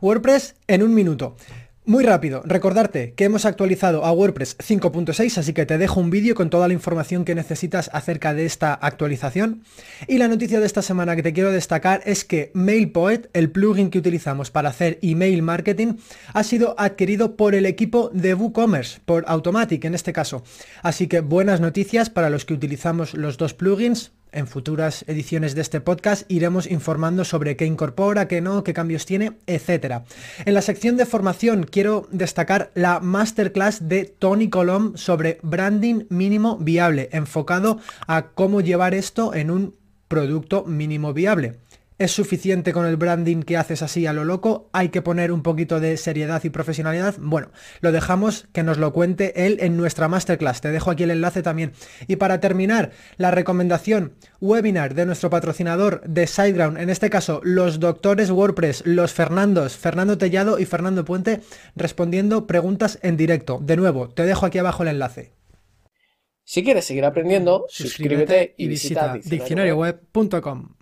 WordPress en un minuto. Muy rápido, recordarte que hemos actualizado a WordPress 5.6, así que te dejo un vídeo con toda la información que necesitas acerca de esta actualización. Y la noticia de esta semana que te quiero destacar es que MailPoet, el plugin que utilizamos para hacer email marketing, ha sido adquirido por el equipo de WooCommerce, por Automatic en este caso. Así que buenas noticias para los que utilizamos los dos plugins, en futuras ediciones de este podcast iremos informando sobre qué incorpora, qué no, qué cambios tiene, etc. En la sección de formación quiero destacar la masterclass de Tony Colom sobre branding mínimo viable, enfocado a cómo llevar esto en un producto mínimo viable. ¿Es suficiente con el branding que haces así a lo loco? ¿Hay que poner un poquito de seriedad y profesionalidad? Bueno, lo dejamos que nos lo cuente él en nuestra masterclass. Te dejo aquí el enlace también. Y para terminar, la recomendación webinar de nuestro patrocinador de SiteGround, en este caso los doctores WordPress, los Fernandos, Fernando Tellado y Fernando Puente, respondiendo preguntas en directo. De nuevo, te dejo aquí abajo el enlace. Si quieres seguir aprendiendo, suscríbete, y visita diccionarioweb.com.